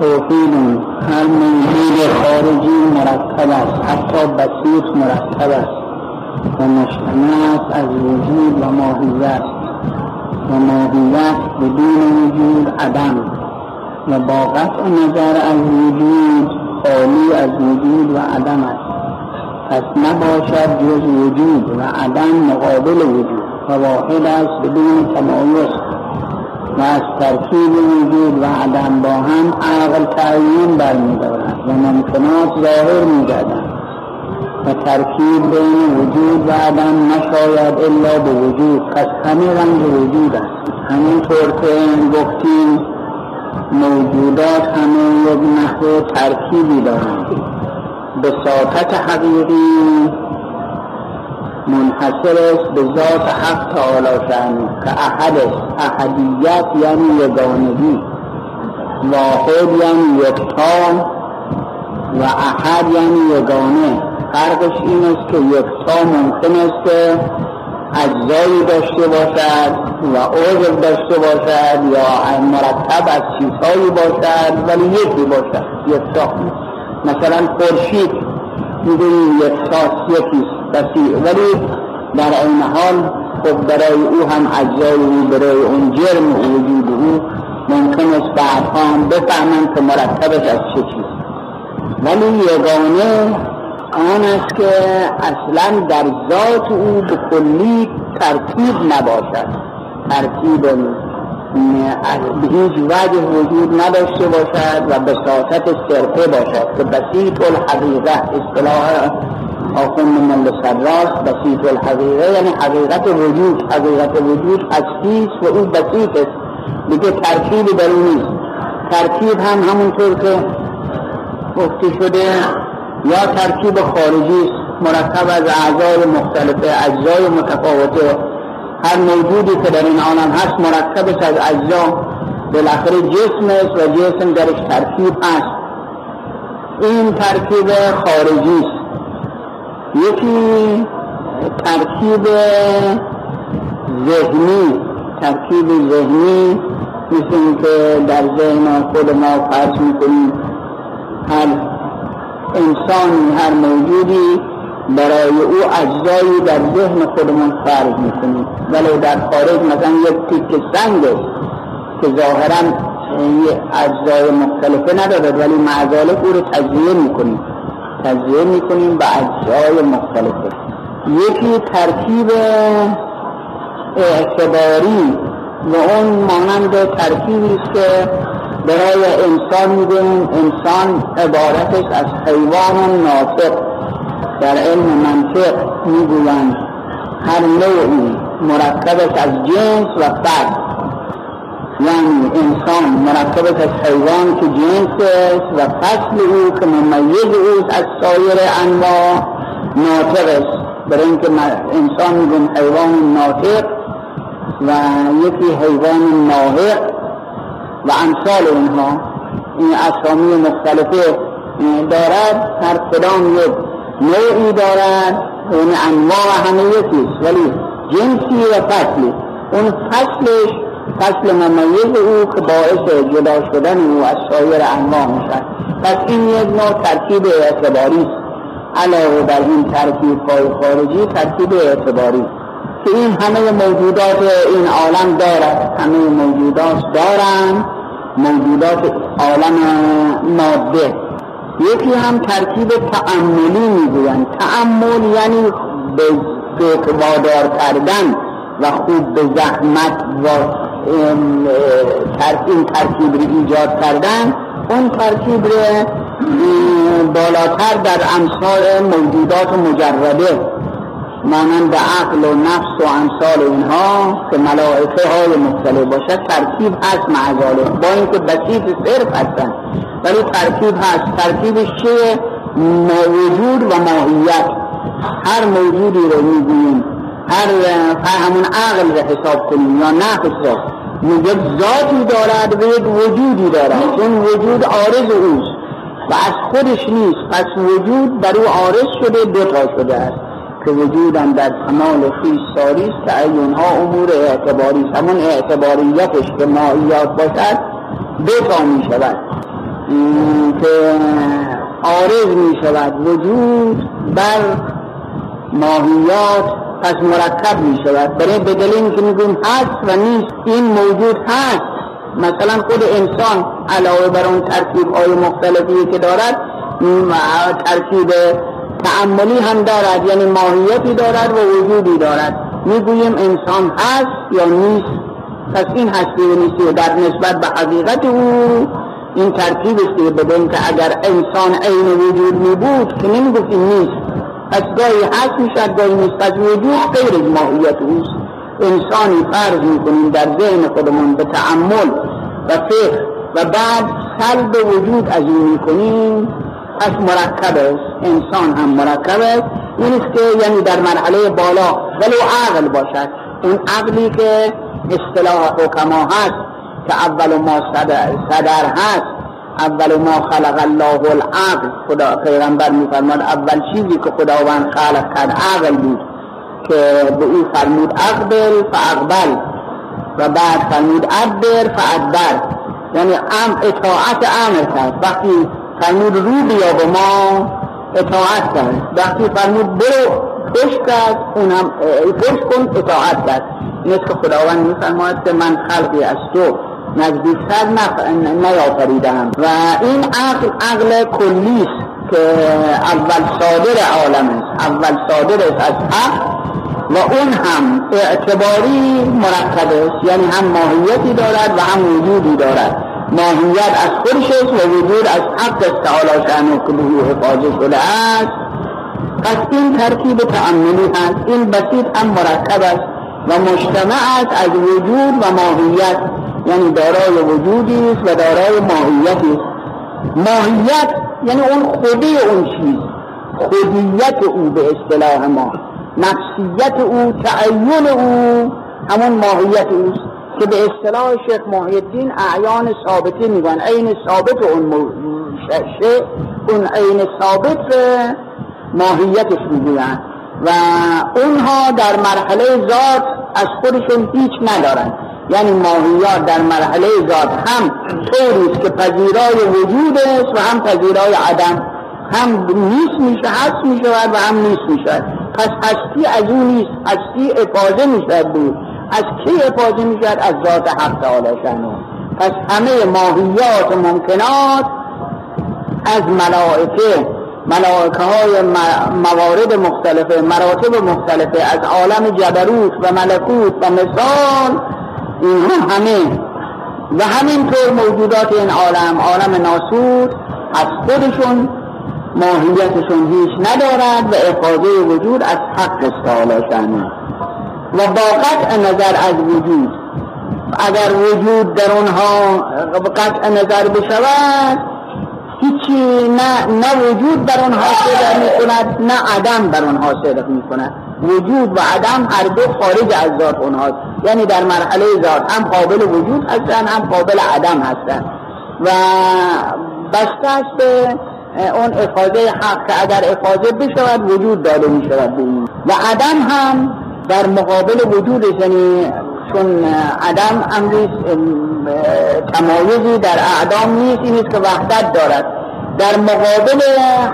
توحید هر موجود خارجی مرتب است. حتی بسیط مرتب است. و مشتمل از وجود و ماهیت و ماهیت بدون وجود عدم. و با قطع نظر از وجود خالی از وجود و عدم است. پس نباشد جز وجود و عدم مقابل وجود و واحد است بدون تمایز. و از ترکیب وجود و عدم با هم عقل تعیین برمیدارد و ممکنات ظاهر میگردند و ترکیب بین وجود و عدم نشاید الا به وجود. پس همه رنگ وجود است. همینطور که گفتیم موجودات همه یک نحو ترکیبی دارند. به ساطت حقیقی منحصر است به ذات حق تعالی شأنه که احد است احدیت یعنی یگانگی واحد یعنی یکتا و احد یعنی یگانه. فرقش این است که یکتا ممکن است که اجزایی داشته باشد و عضو داشته باشد یا مرتب از چیزهایی باشد ولی یکی باشد یکتا. مثلا خورشید می‌دونیم یکتاست یکیست. بسی ولی در این حال خب برای او هم اجزای او برای اون جرم وجود او ممکن است بعدها هم بفهمند که مرتبش از چه چیز. ولی یگانه آن است که اصلا در ذات او به کلی ترتیب نباشد. ترتیب به هیچ وجه وجود نداشته باشد و به ساست صرفه باشد که بسیط الحقیقه اصطلاح آخوند مل سراس بسیط الحقیقه یعنی حقیقت وجود حقیقت وجود هستی و او بسیط است. دیگه ترکیبی در اون نیست. ترکیب هم همونطور که گفته شده یا ترکیب خارجی است مرکب از اعضای مختلفه اجزای متفاوته. هر موجودی که در این عالم هست مرکب از اجزا بالاخره جسم است و جسم درش ترکیب هست این ترکیب خارجی است. یکی ترکیب ذهنی ترکیب ذهنی مثل اینکه در ذهن خود ما فرض می‌کنیم هر انسانی هر موجودی برای او اجزایی در ذهن خودمون فرض می‌کنیم. ولی در خارج مثلا یک تیک سنگ است که ظاهرا اجزای مختلفه ندارد ولی معذالک او رو تجزیه می‌کنیم. تجزیه می‌کنیم به اجزای مختلفه یکی ترکیب اعتباری و اون مانند ترکیبی است که برای انسان می‌گوییم انسان عبارتش از حیوان ناطق. در علم منطق می‌گویند. هر نوعی مرکبش از جنس و فرد. یعنی انسان مرکبش از حیوان که جنس است و فصل او که ممیز اوست از سایر انواع ناطق است. برای اینکه انسان می‌گویم حیوان ناطق و یکی حیوان ناهق و امثال اینها این اسامی مختلفه دارد. هر کدام یک نوعی دارد. اون انواع همه یکیست. ولی جنسی و فصلی. اون فصلش فصل ممیز او که باعث جدا شدن او از سایر انواع می‌شد پس این یک نوع ترکیب اعتباری علاوه بر این ترکیب های خارجی ترکیب اعتباری. که این همه موجودات این عالم دارد. همه موجودات دارند. موجودات عالم ماده. یکی هم ترکیب تعملی می‌گویند. تعمل یعنی به فکر وادار کردن و خوب به زحمت و این ترکیب رو ایجاد کردن اون ترکیب رو بالاتر در امثال موجودات مجرده مانند عقل و نفس و امثال اینها که ملائکه های مختلف باشد ترکیب هست معذاله با اینکه بسیط صرف هستن. ولی ترکیب هست. ترکیبش چیه؟ وجود و ماهیت. هر موجودی رو می‌گوییم هر همون عقل رو حساب کنیم یا نفس رو. یک ذاتی دارد و یک وجودی دارد. چون وجود عارض اوست و از خودش نیست. پس وجود بر او عارض شده دوتا شده است. که وجودم در کمال خیش ساری است که اینها امور اعتباری همون اعتباریتش که ماهیات باشد دوتا می شود. که آرز می شود. وجود بر ماهیات پس مرکب می شود برای به که می‌گویم هست و نیست این موجود هست. مثلا خود انسان علاوه بر اون ترکیب های مختلفی که دارد ترکیب تعملی هم دارد یعنی ماهیتی دارد و وجودی دارد. می‌گوییم انسان هست یا نیست. پس این هستی و نیستی و در نسبت به حقیقت او این ترکیب است که اگر انسان عین وجود می بود که نمی‌گفتیم نیست. پس گاهی هست می‌شد گاهی نیست پس وجود غیر از ماهیت اوست انسانی فرض می‌کنیم در ذهن خودمون به تعمل و فکر و بعد سلب وجود از این می‌کنیم. پس مرکب است. انسان هم مرکب است. این که یعنی در مرحله بالا ولو عقل باشد. اون عقلی که اصطلاح حکما هست که اول ما صدر هست. اول ما خلق الله العقل خدا پیغمبر میفرماد اول چیزی که خداوند خلق کرد عقل بود که به او فرمود اقبل فاقبل و بعد فرمود ادبر فادبر. یعنی ام اطاعت امر کرد. وقتی فرمود رو بیا به ما اطاعت کرد. وقتی فرمود برو پشت کرد اون هم پشت کن اطاعت کرد. این که خداوند میفرماید که من خلقی از تو. نزدیکتر نیافریدم و این عقل عقل کلیست که اول صادر عالم است اول صادر است از حق و اون هم اعتباری مرکب است یعنی هم ماهیتی دارد و هم وجودی دارد. ماهیت از خودش است و وجود از حق است تعالی شأنه که حفاظه شده است. پس این ترکیب تعملی هست این بسیط هم مرکب است و مجتمع است از وجود و ماهیت. یعنی دارای وجودی است و دارای ماهیتی است. ماهیت یعنی اون خودی اون چیز. خودیت او به اصطلاح ما. نفسیت او تعین او همون ماهیت اوست که به اصطلاح شیخ محی الدین اعیان ثابتی میگن عین ثابت اون شیء اون عین ثابت ماهیتش می‌گویند. و اونها در مرحله ذات از خودشون هیچ ندارن یعنی ماهیات در مرحله ذات هم طوری که پذیرای وجود است و هم پذیرای عدم. هم نیست میشه هست میشه و هم نیست میشه. پس هستی از اون نیست هستی افاظه میشه بود. از کی افاظه میشه از ذات حق تعالی شنو. پس همه ماهیات ممکنات از ملائکه ملائکه های موارد مختلفه مراتب مختلفه از عالم جبروت و ملکوت و مثال اینها همه و همینطور موجودات این عالم عالم ناسود از خودشون ماهیتشون هیچ ندارد و افاظه وجود از حق استعالی و با قطع نظر از وجود اگر وجود در اونها قطع نظر بشود هیچی نه, نه وجود بر آنها صدق می کند نه عدم بر آنها صدق می کند وجود و عدم هر دو خارج از ذات اونهاست. یعنی در مرحله ذات. هم قابل وجود هستن هم قابل عدم هستن. و بسته به اون افاظه حق که اگر افاظه بشود وجود داده می شود و عدم هم در مقابل وجود یعنی چون عدم امری تمایزی در اعدام نیست این که وحدت دارد. در مقابل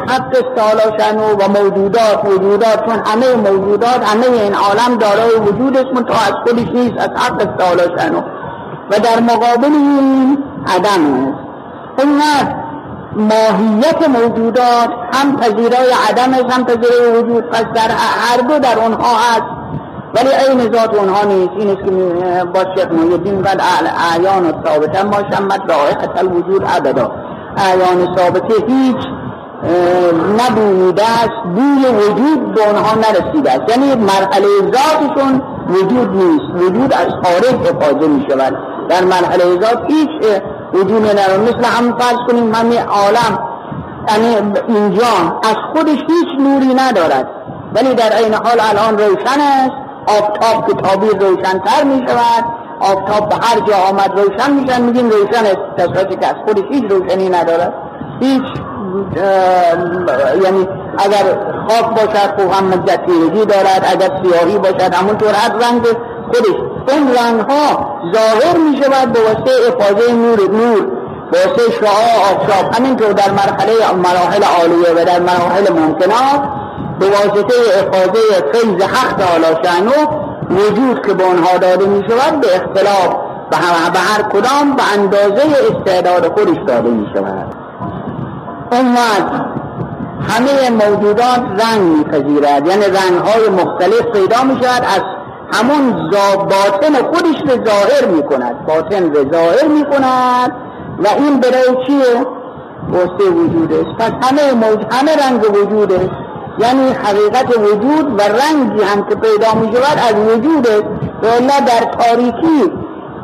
حق استعالا و موجودات وجودات چون همه موجودات همه این عالم دارای وجود است تا از خودش نیست از حق استعالا و در مقابل این عدم است. اینقدر ماهیت موجودات هم پذیرای عدم است هم پذیرای وجود. پس در هر دو در اونها هست ولی عین ذات اونها نیست. این است که با شیخ محیدین قد اعیان و ثابته ما شمت رائحت الوجود ابدا. اعیان ثابته هیچ نبوده است بوی وجود به اونها نرسیده است یعنی مرحله ذاتشون وجود نیست وجود از خارج افاظه می شود در مرحله ذات هیچ وجود ندارد مثل هم فرض کنیم همه عالم یعنی اینجا از خودش هیچ نوری ندارد. ولی در این حال الان روشن است آفتاب که تابیر روشنتر می شود آفتاب به هر جا آمد روشن میشن میگیم روشن تصویتی که از خودش هیچ روشنی ندارد هیچ یعنی اگر خاک باشد خوب هم تیرگی دارد اگر سیاهی باشد همونطور هر رنگ خودش. اون رنگ ها ظاهر می شود به واسطه افاظه نور نور. واسه شعاع آفتاب. همینطور در مرحله مراحل عالیه و در مراحل ممکنات به واسطه افاظه فیض حق تعالی شأنه وجود که به آنها داده می شود به اختلاف به هر کدام به اندازه استعداد خودش داده می شود اون همه موجودات رنگ میپذیرد یعنی رنگ های مختلف پیدا می شود از همون باطن خودش رو ظاهر می کند باطن رو ظاهر می کند و این برای چیه؟ واسه وجود است پس همه, موج... همه رنگ وجود است یعنی حقیقت وجود و رنگی هم که پیدا می شود از وجود است و در تاریکی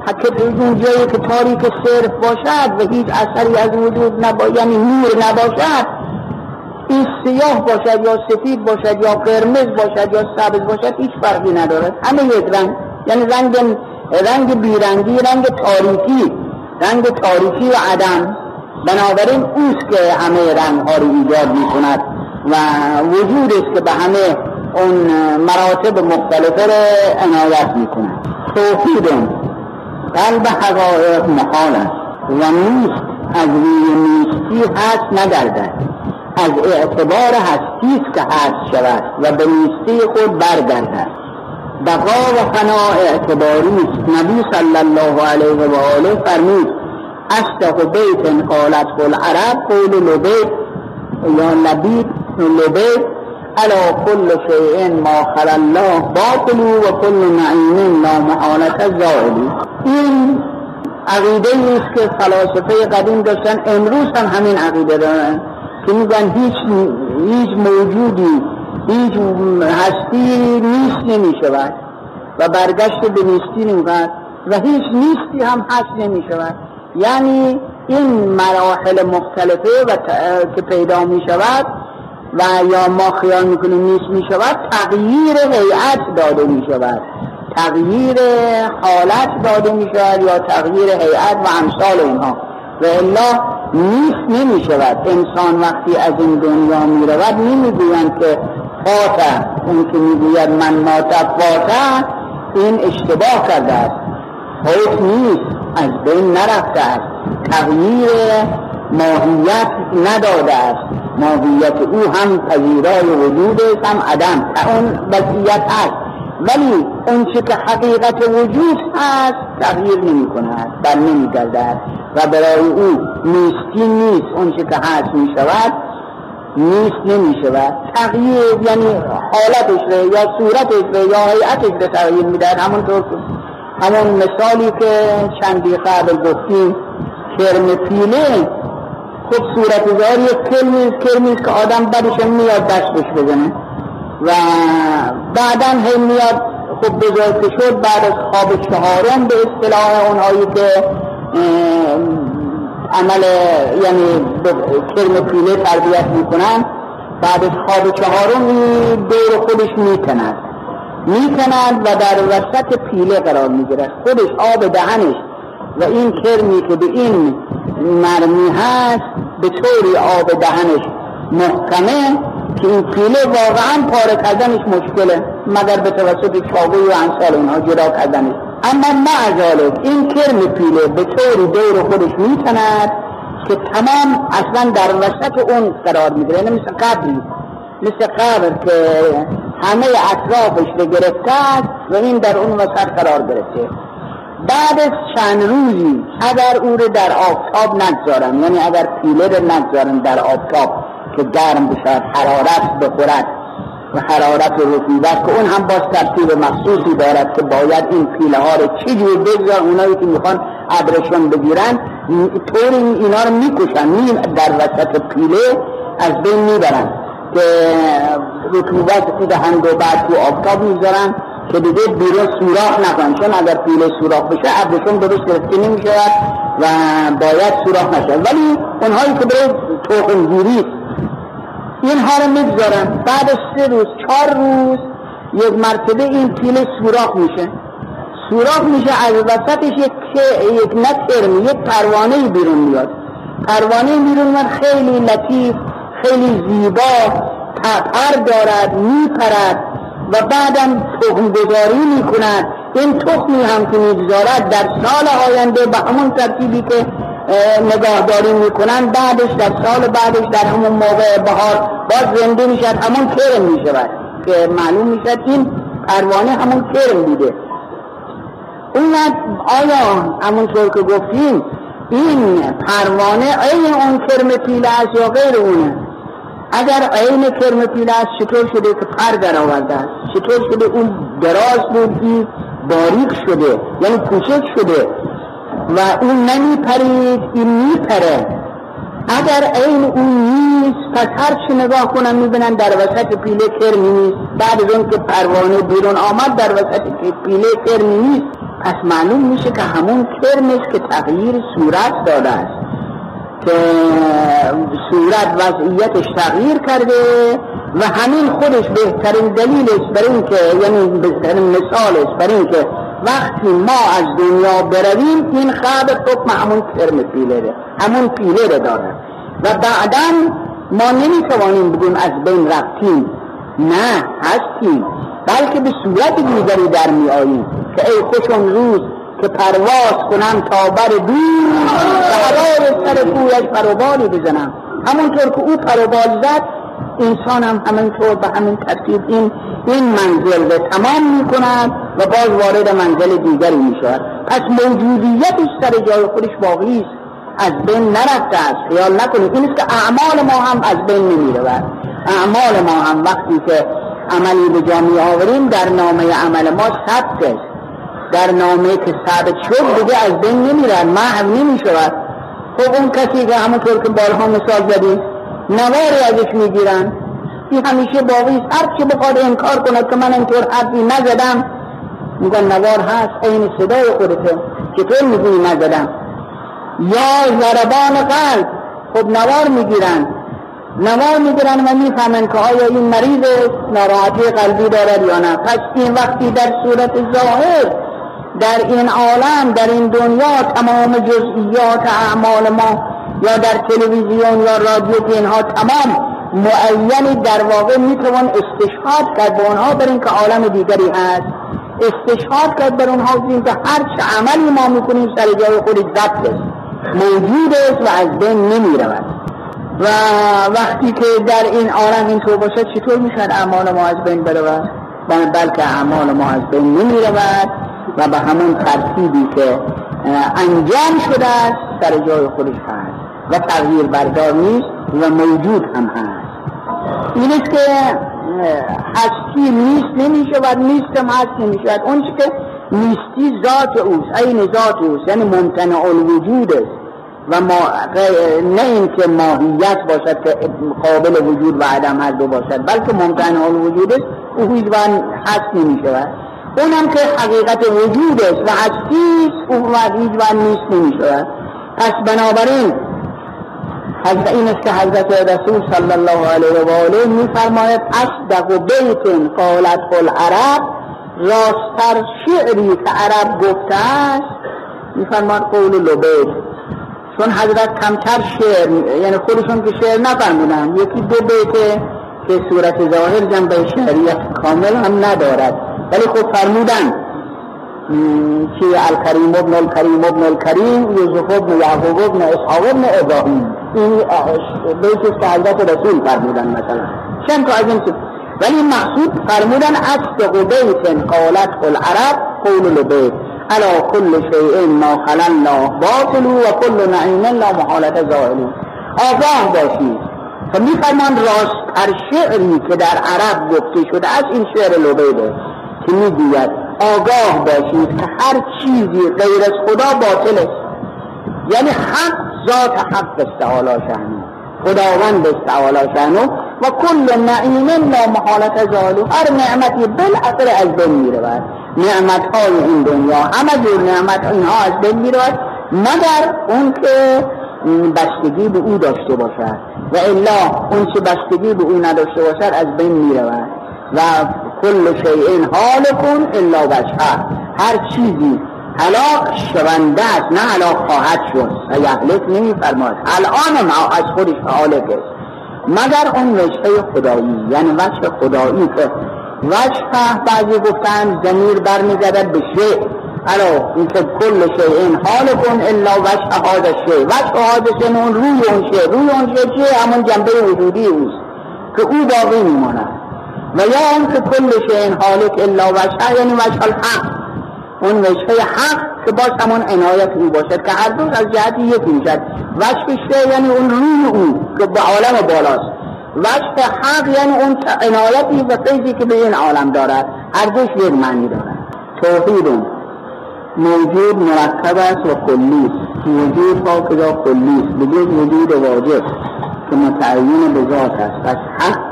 که اون جایی که تاریک صرف باشد و هیچ اثری از وجود نبا یعنی نور نباشد این سیاه باشد یا سفید باشد یا قرمز باشد یا سبز باشد هیچ فرقی ندارد. همه یک رنگ یعنی رنگ رنگ بیرنگی رنگ تاریکی رنگ تاریکی و عدم. بنابراین اوست که همه رنگ ها رو ایجاد می کند و وجود است که به همه اون مراتب مختلفه رو عنایت می کند توحید قلب حقایق محال است و نیست از روی نیستی هست نگردد. از اعتبار هستی که هست شود و به نیستی خود برگردد. بقا و فنا اعتباری است. نبی صلی الله علیه و آله فرمود اصدق بیت قالت العرب قول لبیت یا لبیت لبیت علا کل شیء ما خل الله باطل و کل نعیم لا محالت زائلی این عقیده است که فلاسفه قدیم داشتن امروز هم همین عقیده دارن که میگن هیچ هیچ موجودی هیچ هستی نیست نمی شود و برگشت به نیستی نمیگن و هیچ نیستی هم هست نمی شود یعنی این مراحل مختلفه و که پیدا می شود و یا ما خیال می‌کنیم نیست می شود تغییر هیئت داده می شود تغییر حالت داده می شود یا تغییر هیئت و امثال اینها. و الا نیست نمی شود انسان وقتی از این دنیا می رود نمی گویند که فاته. اون که می گوید من مات فاته این اشتباه کرده است. فوت نیست. از بین نرفته است. تغییر ماهیت نداده است. ماهیت او هم پذیرای وجود هم عدم. اون وضعیت است ولی اون چه که حقیقت وجود هست تغییر نمی کند بر نمی گردد و برای او نیستی نیست. اون چه که هست می شود نیست نمی شود تغییر یعنی حالتش رو یا صورتش رو یا حیعتش رو تغییر می‌دهد. همونطور همون مثالی که چندی قبل گفتیم کرم پیله خب صورت دار یک کرمیز کرمیز که آدم بدش میاد دستش بزنه. و بعدا هم میاد خب بزرگ شد بعد از خواب چهارم به اصطلاح اونهایی که عمل یعنی کرم پیله تربیت می‌کنن بعد از خواب چهارم دور خودش می‌کند. می‌کند و در وسط پیله قرار می‌گیرد. خودش آب دهنش و این کرمی که به این مرمی هست به طوری آب دهنش محکمه که این پیله واقعا پاره کردنش مشکله مگر به توسط چاقوی و انسال اونها جدا کردنش. اما معذالک این کرم پیله به طوری دور خودش میتند که تمام اصلا در وسط اون قرار می‌گیره. یعنی مثل قبری مثل قبر که همه اطرافش رو گرفته و این در اون وسط قرار گرفته. بعد از چند روزی اگر او رو در آفتاب نگذارن یعنی اگر پیله رو نگذارن در آفتاب که گرم بشد حرارت بخورد و حرارت رطوبت که اون هم باز ترتیب مخصوصی دارد که باید این پیله ها رو چجور بگذار اونایی که می‌خوان ابرشون بگیرن طور اینا رو می‌کشن می در وسط پیله از بین می‌برن که رطوبت دهند و بعد تو آفتاب می‌ذارن که دیگه بیرون سوراخ نکنن چون اگر پیله سوراخ بشه ابرشون درست گرفته نمی‌شود و باید سوراخ نشد ولی اونهایی که برای توخمگیری اینها رو می‌گذارن. بعد سه روز چهار روز یک مرتبه این پیله سوراخ میشه. سوراخ میشه از وسطش یک یک نترم یک پروانه بیرون میاد. پروانه بیرون میاد خیلی لطیف خیلی زیبا پر دارد میپرد. و بعدم تخم گذاری می‌کند. این تخمی هم که می‌گذارد در سال آینده به همون ترتیبی که نگاهداری می‌کنن بعدش در سال بعدش در همون موقع بهار باز زنده می‌شد همون کرم می‌شود که معلوم می‌شد این پروانه همون کرم بوده. اون آیا همونطور که گفتیم این پروانه این اون کرم پیله است یا غیر اونه؟ اگر عین کرم پیله است چطور شده که پر در آورده است. چطور شده اون دراز بود باریک شده یعنی کوچک شده و اون نمی پرید این می پره اگر این اون نیست پس هر چی نگاه کنم می‌بینن در وسط پیله کرمی نیست. بعد از اون که پروانه بیرون آمد در وسط پیله کرمی نیست. پس معلوم میشه که همون کرم است که تغییر صورت داده است. که صورت وضعیتش تغییر کرده و همین خودش بهترین دلیل است برای اینکه یعنی بهترین مثال است برای اینکه وقتی ما از دنیا برویم این خواب حکم همون کرم ده همون پیله ده داره. و بعدا ما نمی‌توانیم بگیم از بین رفتیم. نه هستیم. بلکه به صورت دیگری در می آییم که ای خوش روز که پرواز کنم تا بر دور و سر کویش پروبالی بزنم. همونطور که او پروبال زد انسان هم همینطور به همین ترتیب این این منزل رو تمام می کند و باز وارد منزل دیگری می شود پس موجودیتش سر جای خودش باقی است. از بین نرفته است. خیال نکنید. این است که اعمال ما هم از بین نمی رود اعمال ما هم وقتی که عملی به جا می آوریم در نامه عمل ما ثبت است. در نامه که ثبت شد دیگه از بین نمیرن. محو نمی شود خب اون کسی که همونطور که بارها مثال زدیم نواری ازش می‌گیرن. این همیشه باقی هر چی بخواد انکار کند که من اینطور حرفی نزدم میگن نوار هست. این صدای خودته چطور می‌گویی نزدم؟ یا ضربان قلب. خب نوار می‌گیرن. نوار می‌گیرن و می‌فهمن که آیا این مریض ناراحتی قلبی دارد یا نه. پس این وقتی در صورت ظاهر در این عالم در این دنیا تمام جزئیات اعمال ما یا در تلویزیون یا رادیو اینها تمام معینی در واقع می‌توان استشهاد کرد به اونها بر اینکه عالم دیگری هست. استشهاد کرد بر اونها که هر چه عملی ما می‌کنیم سر جای خودی ضبط است موجود است و از بین نمی رود و وقتی که در این عالم اینطور باشد چطور می‌شد اعمال ما از بین برود بلکه اعمال ما از بین نمی رود و به همون ترتیبی که انجام شده است سر جای خودش هست و تغییر بردار و موجود هم هست. این است که هستی نیست نمی شود نیست هم هست نمی شود اون که نیستی ذات اوست این ذات اوست یعنی ممتنع الوجود است. و ما نه اینکه ماهیت باشد که قابل وجود و عدم هر دو باشد بلکه ممتنع الوجود است. او هیچ هست نمی شود اونم که حقیقت وجود است و هستی او هیچ نیست نمی شود پس بنابراین حضرت این است که حضرت رسول صلی الله علیه و آله می فرماید اصدق بیت قالت العرب راستر شعری که عرب گفته است می فرماید قول لبید. چون حضرت کمتر شعر یعنی خودشون که شعر نفرمودن یکی دو بیت که صورت ظاهر جنبه شعریت کامل هم ندارد. ولی خب فرمودن که الکریم ابن الکریم ابن الکریم یوسف ابن یعقوب ابن اسحاق ابن ابراهیم. این بیت حضرت رسول فرمودن مثلا. چند تا از این ولی مقصود فرمودن اصدق بیت قالت العرب قول لبیت علا کل شیء ما خلل باطل و کل نعیم لا محالت زائل آگاه باشید. و میفرمان راست هر شعری که در عرب گفته شده از این شعر لبیده. که می‌گوید آگاه باشید که هر چیزی غیر از خدا باطل است یعنی حق ذات حق استعالا شهنو خداوند استعالا شهنو و کل نعیم لا محالت زالو هر نعمتی بالاخره از بین می‌رود نعمت های این دنیا همه جور نعمت اینها از بین می‌رود مگر اون که بستگی به او داشته باشد. و الا اون که بستگی به او نداشته باشد از بین می‌رود و کل شیء حال کن الا وجهه. هر چیزی هلاک شونده است نه هلاک خواهد شد. و یهلک نمی فرماید الان ما از خودش حالک است مگر اون وجه خدایی یعنی وجه خدایی که وجه بعضی گفتن زمیر برمیگردد به شیء. الو این که کل شیء حال کن الا وجه هذا شیء. وجه هذا اون روی اون شیء. روی اون شیء چیه؟ همون جنبه وجودی اوست که او باقی میماند. و یا اون که کل شیء حالک الا وجه یعنی وجه الحق. اون وجه حق که باز همون عنایت او باشد که هر دو از جهتی یکی می‌شد وجه یعنی اون روی او که به عالم بالاست. وجه حق یعنی اون عنایتی و فیضی که به این عالم دارد. هر دوش یک معنی دارد. توحید موجود مرکب است و کلی وجود پاکدا کلی است. بجز وجود واجب که متعین به ذات است. پس حق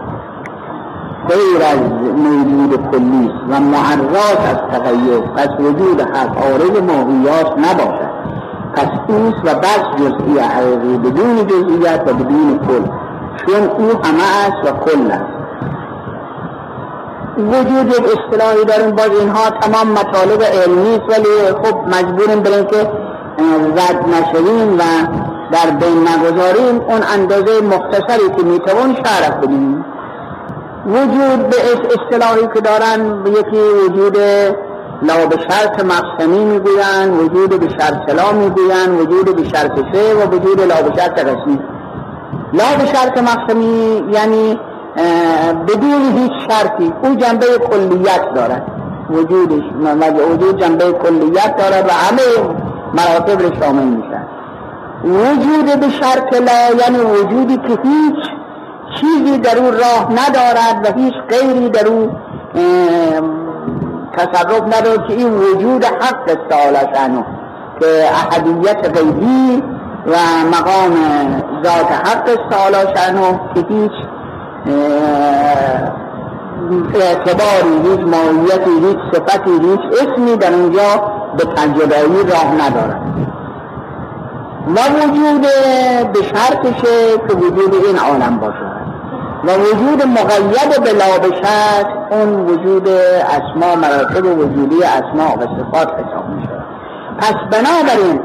غیر از موجود کلی و معراض از تغییر پس وجود حق عارض ماهیات نباشد. پس اوست و بس جزئی حقیقی بدون جزئیت و بدون کل چون او همه است و کل است. وجود یک اصطلاحی داریم باز اینها تمام مطالب علمی است ولی خب مجبوریم بریم که رد نشویم و در بین نگذاریم. اون اندازه مختصری که می‌توان شرح بدیم. وجود به اصطلاحی که دارن یکی وجود لا به شرط مقسمی می‌گوین وجود به شرط لا می‌گوین وجود به شرط سه و وجود لا به شرط قسمی لا به شرط مقسمی یعنی بدون هیچ شرطی. او جنبه کلیت دارد. وجودش وجود جنبه کلیت دارد و همه مراتب رو شامل میشن. وجود به شرط لا یعنی وجودی که هیچ چیزی در او راه ندارد و هیچ غیری در او تصرف ندارد که این وجود حق استعاله شنو که احدیت غیبی و مقام ذات حق شنو که هیچ اعتباری هیچ ماهیتی هیچ صفتی هیچ اسمی در اونجا به تجربایی راه ندارد. و وجود به شرطشه که وجود این عالم باشد و وجود مقید به لابشت اون وجود اسما مراتب وجودی اسما و صفات حساب میشه پس بنابراین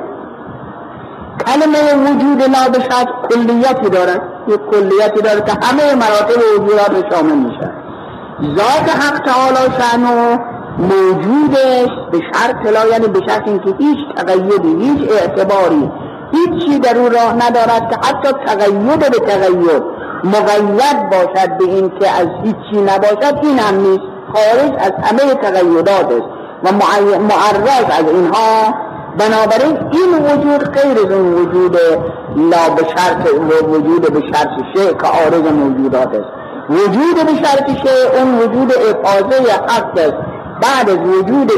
کلمه وجود لابشت کلیتی دارد. یک کلیتی داره که همه مراتب وجودات شامل میشه ذات حق تعالی شنو موجودش به شرط لا یعنی به شرط اینکه هیچ تغییری هیچ اعتباری هیچی در او راه ندارد که حتی تغییر به تغییر مقید باشد به این که از هیچی نباشد این هم نیست. خارج از همه تغییرات است و معرض از اینها. بنابراین این وجود غیر از اون وجود لا به شرط وجود به شرط شه که آرز موجودات است. وجود به شرط شه اون وجود افاظه حق است. بعد از وجود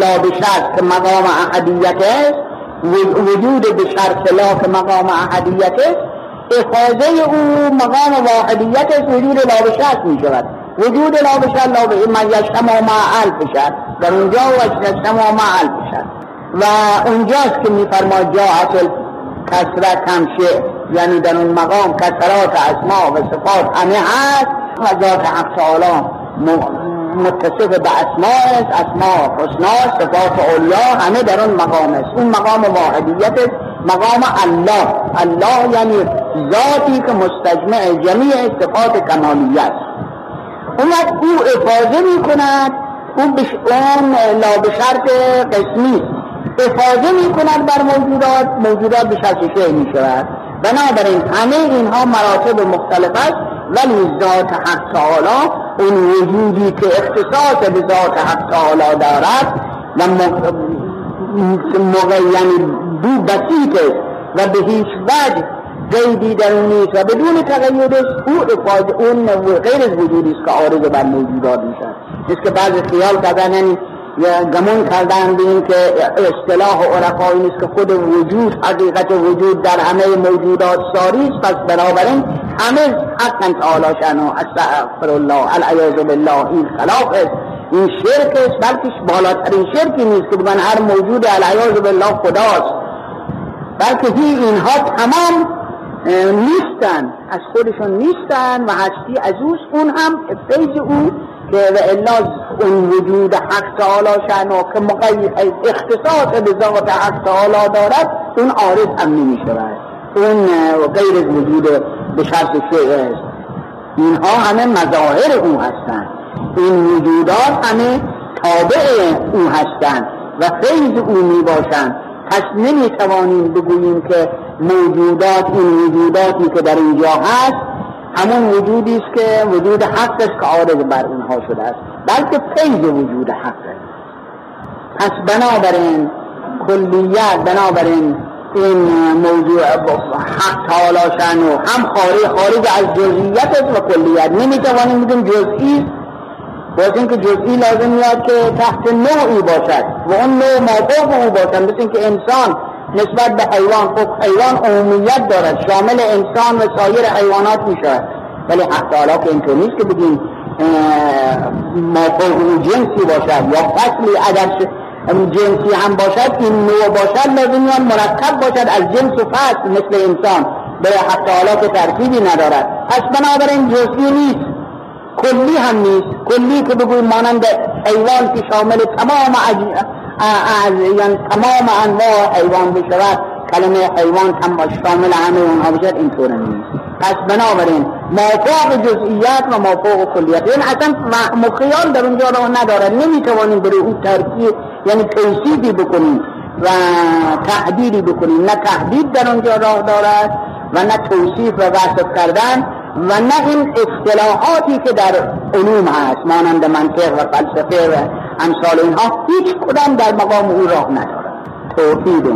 لا به شرط که مقام احدیت است وجود به شرط لا که مقام احدیت است افاظه او مقام واحدیت وجود لا به شرط می شود. وجود لا بشر لا به من یشتم ما الف شد. در اونجا و یشتم ما الف شد. و اونجاست که میفرما جا اصل کسرت همشه. یعنی در اون مقام کسرات اسما و صفات همه هست و ذات حق تعالی متصف به اسماء است. اسماء حسنا صفات علیا همه در اون مقام است. اون مقام واحدیت مقام الله. الله یعنی ذاتی که مستجمع جمیع صفات کمالیت. است وقت او افاظه می کند اون بش اون لا به شرط قسمی افاظه می کند بر موجودات موجودات به شرط شیع می شود بنابراین همه اینها مراتب مختلف است ولی ذات حق تعالی اون وجودی که اختصاص به ذات حق تعالی دارد و موقع یعنی دو بسیط است و به هیچ وجه زیدی در اون نیست و بدون تغییرش او افاده اون غیر از وجودی است که عارض بر موجودات میشن جس که بعض خیال کردن یا گمون کردن به این که اصطلاح عرفا این است که خود وجود حقیقت وجود در همه موجودات ساری است. پس بنابراین همه حقا تعالی شنو استغفر الله العیاذ بالله این خلاف است. این شرک است بلکه بالاترین شرکی نیست که من هر موجود العیاذ بالله خداست. بلکه هی اینها تمام نیستن. از خودشون نیستن و هستی از اوست. اون هم فیض او که و الا اون وجود حق تعالی شنو که اختصاص به ذات حق تعالی دارد اون عارض هم نمی شود اون غیر وجود به شرط شیء است. اینها همه مظاهر او هستند. این وجودات همه تابع او هستند و فیض او می باشند پس نمی توانیم بگوییم که موجودات این وجوداتی که در اینجا هست همون وجودی است که وجود حق است که عارض بر اونها شده است بلکه فیض وجود حق است. پس بنابراین کلیت بنابراین این موضوع حق تعالی شنو هم خارج خارج از جزئیت و کلیت. نمی‌توانیم بگیم جزئی باز اینکه جزئی لازم میاد که تحت نوعی باشد و اون نوع مافوق او باشد مثل اینکه انسان نسبت به حیوان خب حیوان عمومیت دارد شامل انسان و سایر حیوانات می‌شود ولی حق تعالی که اینطور نیست که بگیم او جنسی باشد یا فصلی اگر جنسی هم باشد این نوع باشد لازم مرکب باشد از جنس و فصل مثل انسان. به حق تعالی که ترکیبی ندارد. پس بنابراین جزئی نیست. کلی هم نیست. کلی که بگوی مانند حیوان که شامل تمام یعنی تمام انواع حیوان بشود کلمه حیوان هم شامل همه اونها بشد اینطور نیست پس بنابراین موافق جزئیات و موافق کلیات یعنی اصلا مخیال در اونجا رو ندارد نمی‌توانیم برای اون ترکیب یعنی توصیفی بکنیم و تحدیدی بکنیم نه تحدید در اونجا راه دارد و نه توصیف و وصف کردن و نه این اصطلاحاتی که در علوم هست مانند منطق و فلسفه و امثال اینها هیچ کدام در مقام او راه ندارد. توحید